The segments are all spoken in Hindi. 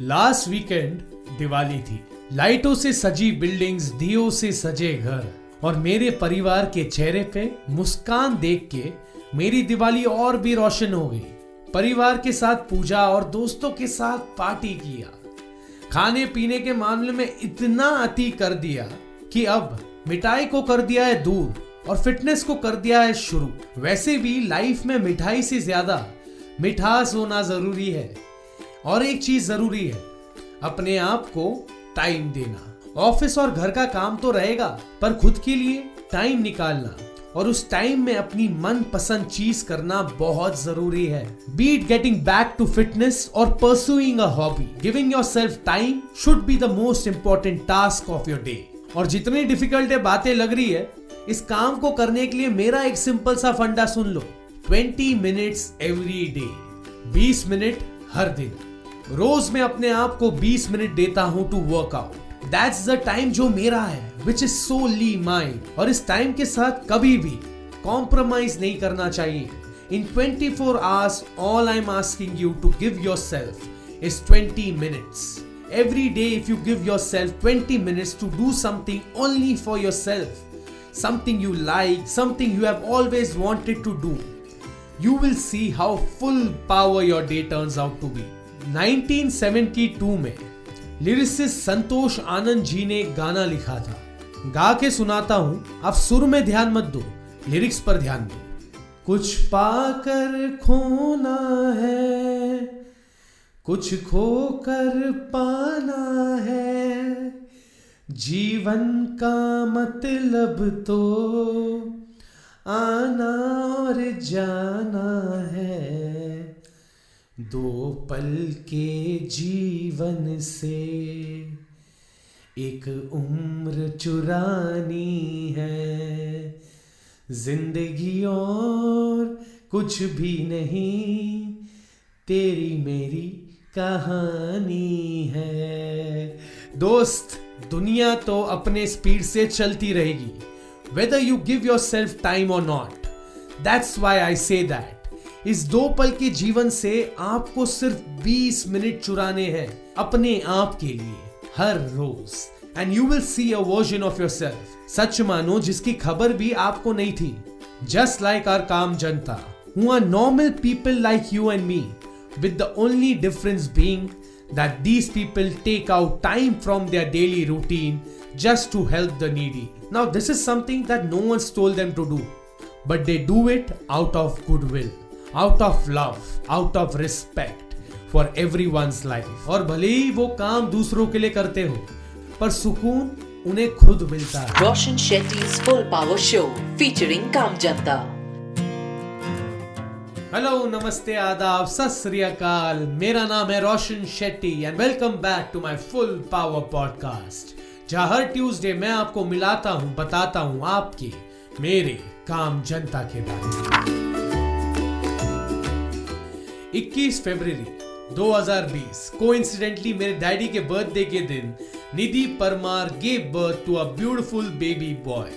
लास्ट वीकेंड दिवाली थी। लाइटों से सजी बिल्डिंग्स दियो से सजे घर। और मेरे परिवार के चेहरे पे मुस्कान देख के मेरी दिवाली और भी रोशन हो गई। परिवार के साथ पूजा और दोस्तों के साथ पार्टी किया। खाने पीने के मामले में इतना अति कर दिया कि अब मिठाई को कर दिया है दूर और फिटनेस को कर दिया है शुरू। वैसे भी लाइफ में मिठाई से ज़्यादा मिठास होना ज़रूरी है। और एक चीज़ ज़रूरी है, अपने आप को टाइम देना। ऑफ़िस और घर का काम तो रहेगा, पर खुद के लिए टाइम निकालना और उस टाइम में अपनी मन पसंद चीज़ करना बहुत ज़रूरी है। But getting back to fitness और pursuing a hobby giving yourself time should be the most important task of your day और जितनी डिफ़िकल्ट बातें लग रही है, इस काम को करने के लिए मेरा एक सिंपल सा फंडा सुन लो। 20 मिनट्स एवरी डे 20 मिनट हर दिन। रोज मैं अपने आप को 20 मिनट देता हूँ to workout that's the time जो मेरा है विच इज़ सोली माइंड और इस टाइम के साथ कभी भी कॉम्प्रोमाइज नहीं करना चाहिए in 24 four hours all I am asking you to give yourself is 20 minutes every day if you give yourself 20 minutes to do something only for yourself something you like something you have always wanted to do you will see how full power your day turns out to be 1972 में लिरिसिस्ट संतोष आनंद जी ने गाना लिखा था। गा के सुनाता हूँ। आप सुर में ध्यान मत दो, लिरिक्स पर ध्यान दो। कुछ पाकर खोना है, कुछ खोकर पाना है। जीवन का मतलब तो आना और जाना है। दो पल के जीवन से। एक उम्र चुरानी है। ज़िंदगी और कुछ भी नहीं, तेरी मेरी कहानी है। दोस्त, दुनिया तो अपने स्पीड से चलती रहेगी whether you give yourself time और not that's why I say that is दो पल के जीवन से आपको सिर्फ़ 20 मिनट चुराने हैं अपने आप के लिए हर रोज and you will see a version of yourself सच मानो जिसकी खबर भी आपको नहीं थी जस्ट लाइक आर काम जनता who are normal people like you and me with the only difference being that these people take out time from their daily routine just to help the needy. Now, this is something that no one's told them to do, but they do it out of goodwill. Out of love out of respect for everyone's life और भले ही वो काम दूसरों के लिए करते हो पर सुकून उन्हें खुद मिलता है। Roshan Shetty full power show featuring काम जनता हेलो नमस्ते आदाब सत मेरा नाम है Roshan Shetty and welcome back to my full power podcast जहाँ हर ट्यूसडे मैं आपको मिलाता हूँ बताता हूँ आपके मेरे काम जनता के बारे में। 21 फरवरी 2020 कोइंसिडेंटली मेरे डैडी के बर्थडे के दिन Nidhi Parmar gave birth to a beautiful baby boy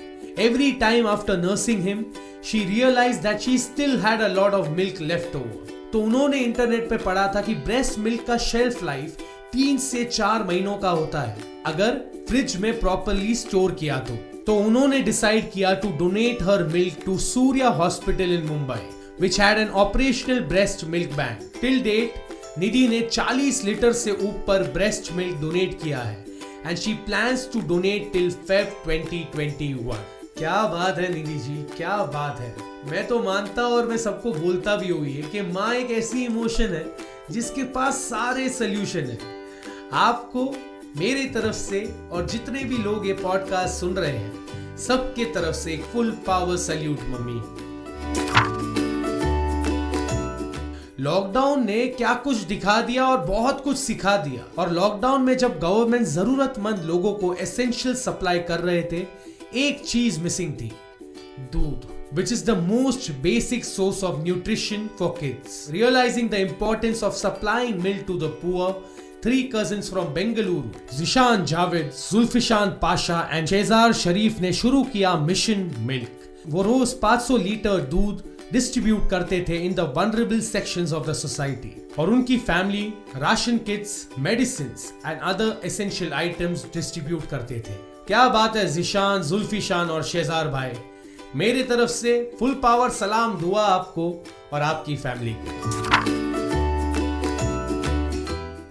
every time after nursing him she realize that she still had a lot of milk left over तो उन्होंने इंटरनेट पे पढ़ा था कि ब्रेस्ट मिल्क का शेल्फ लाइफ तीन से चार महीनों का होता है। अगर फ्रिज में प्रॉपरली स्टोर किया तो। तो उन्होंने डिसाइड किया to donate her milk to Surya hospital in Mumbai which had an operational breast milk bank. Till date, Nidhi ने 40 लीटर से ऊपर ब्रेस्ट मिल्क डोनेट किया है and she plans to donate till Feb 2021. क्या बात है निधि जी क्या बात है मैं तो मानता और मैं सबको बोलता भी हुई है कि माँ एक ऐसी इमोशन है जिसके पास सारे सोल्यूशन है आपको मेरी तरफ़ से और जितने भी लोग ये पॉडकास्ट सुन रहे हैं सबके तरफ़ से full power salute mummy lockdown ने क्या कुछ दिखा दिया और बहुत कुछ सिखा दिया। और लॉकडाउन में जब गवर्नमेंट जरूरतमंद लोगों को एसेंशियल सप्लाई कर रहे थे, एक चीज़ मिसिंग थी, दूध which is the most basic source of nutrition for kids realizing the importance of supplying milk to the poor three cousin from Bengaluru Zeeshan Javed Zulfishan Pasha and Shezar Sharif ने शुरू किया मिशन मिल्क वो रोज 500 लीटर दूध डिस्ट्रीब्यूट करते थे in the vulnerable sections of the society और उनकी family ration kits medicine and other essential items distribute करते थे। क्या बात है जिशान जुल्फी शान और शेजार भाई? मेरी तरफ़ से फुल पावर सलाम दुआ आपको और आपकी फैमिली को।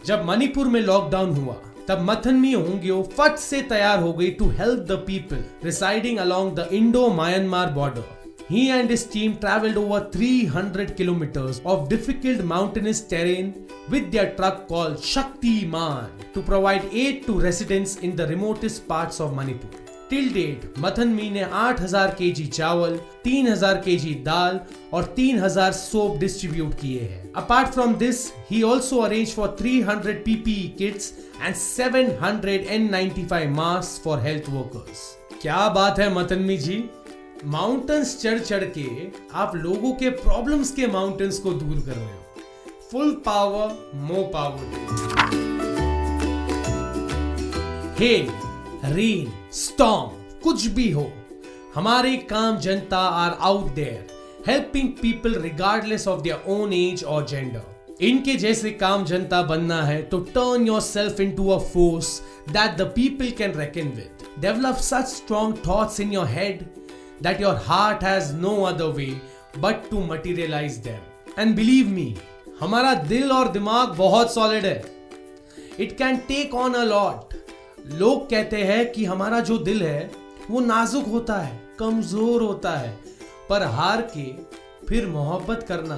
जब मणिपुर में लॉकडाउन हुआ, तब मथनमी होंगियो फट से तैयार हो गई to help the people residing along the Indo Myanmar border He and his team traveled over 300 kilometers of difficult mountainous terrain with their truck called Shakti Man to provide aid to residents in the remotest parts of Manipur. Till date Mathan Mee ने 8000 केजी चावल 3000 केजी दाल और 3000 सोप डिस्ट्रीब्यूट किए हैं apart from this he also arrange for 300 PPE kits and 700 N95 mask for health workers क्या बात है मतनमी जी माउंटेन्स चढ़ चढ़ के आप लोगों के प्रॉब्लम्स के माउंटेन्स को दूर कर रहे हो। Full power more power hail rain storm कुछ भी हो, हमारे काम जनता are out there helping people regardless of their own age और जेंडर इनके जैसे काम जनता बनना है तो turn yourself into a force that the people can reckon with develop such strong thoughts in your head that your heart has no other way but to materialize them and believe me हमारा दिल और दिमाग बहुत सॉलिड है। It can take on a lot लोग कहते हैं कि हमारा जो दिल है, वो नाजुक होता है, कमज़ोर होता है। पर हार के फिर मोहब्बत करना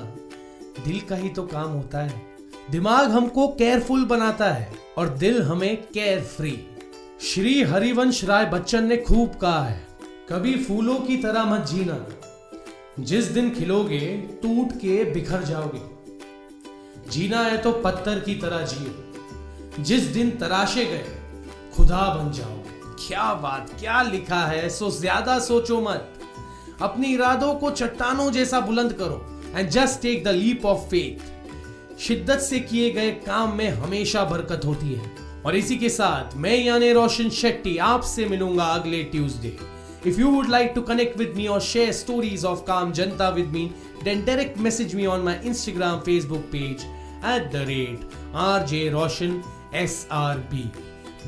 दिल का ही तो काम होता है। दिमाग हमको केयरफुल बनाता है और दिल हमें केयर फ्री श्री हरिवंश राय बच्चन ने खूब कहा है। कभी फूलों की तरह मत जीना। जिस दिन खिलोगे, टूट के बिखर जाओगे। जीना है तो पत्थर की तरह जियो जिस दिन तराशे गए, खुदा बन जाओ क्या बात, क्या लिखा है, सो ज़्यादा सोचो मत। अपने इरादों को चट्टानों जैसा बुलंद करो and just take the leap of faith शिद्दत से किए गए काम में हमेशा बरकत होती है। और इसी के साथ मैं यानी रोशन शेट्टी आपसे मिलूँगा अगले Tuesday If you would like to connect with me or share stories of Calm Janta with me, then direct message me on my Instagram, Facebook page at the rate RJ Roshan SRB.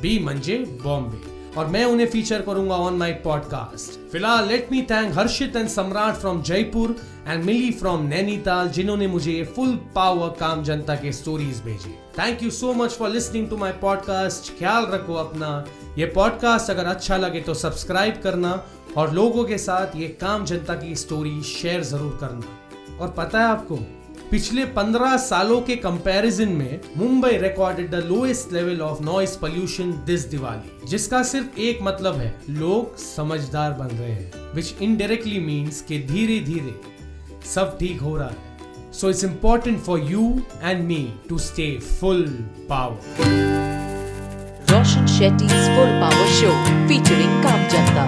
B मंजे बॉम्बे और मैं उन्हें फीचर करूँगा ऑन माई पॉडकास्ट फ़िलहाल let me thank Harshit and Samrat from Jaipur and Mili from Nainital जिन्होंने मुझे ये फुल पावर काम जनता के स्टोरीज भेजे. Thank you so much for listening to my podcast ख्याल रखो अपना. ये पॉडकास्ट अगर अच्छा लगे तो सब्सक्राइब करना और लोगों के साथ ये काम जनता की स्टोरी शेयर ज़रूर करना. और पता है आपको पिछले 15 सालों के कंपैरिजन में Mumbai recorded the lowest level of noise pollution this Diwali, जिसका सिर्फ़ एक मतलब है, लोग समझदार बन रहे हैं विच इनडायरेक्टली मीन्स के धीरे धीरे सब ठीक हो रहा है। So it's important for you and me to stay full power Roshan Shetty full power show featuring काम जनता।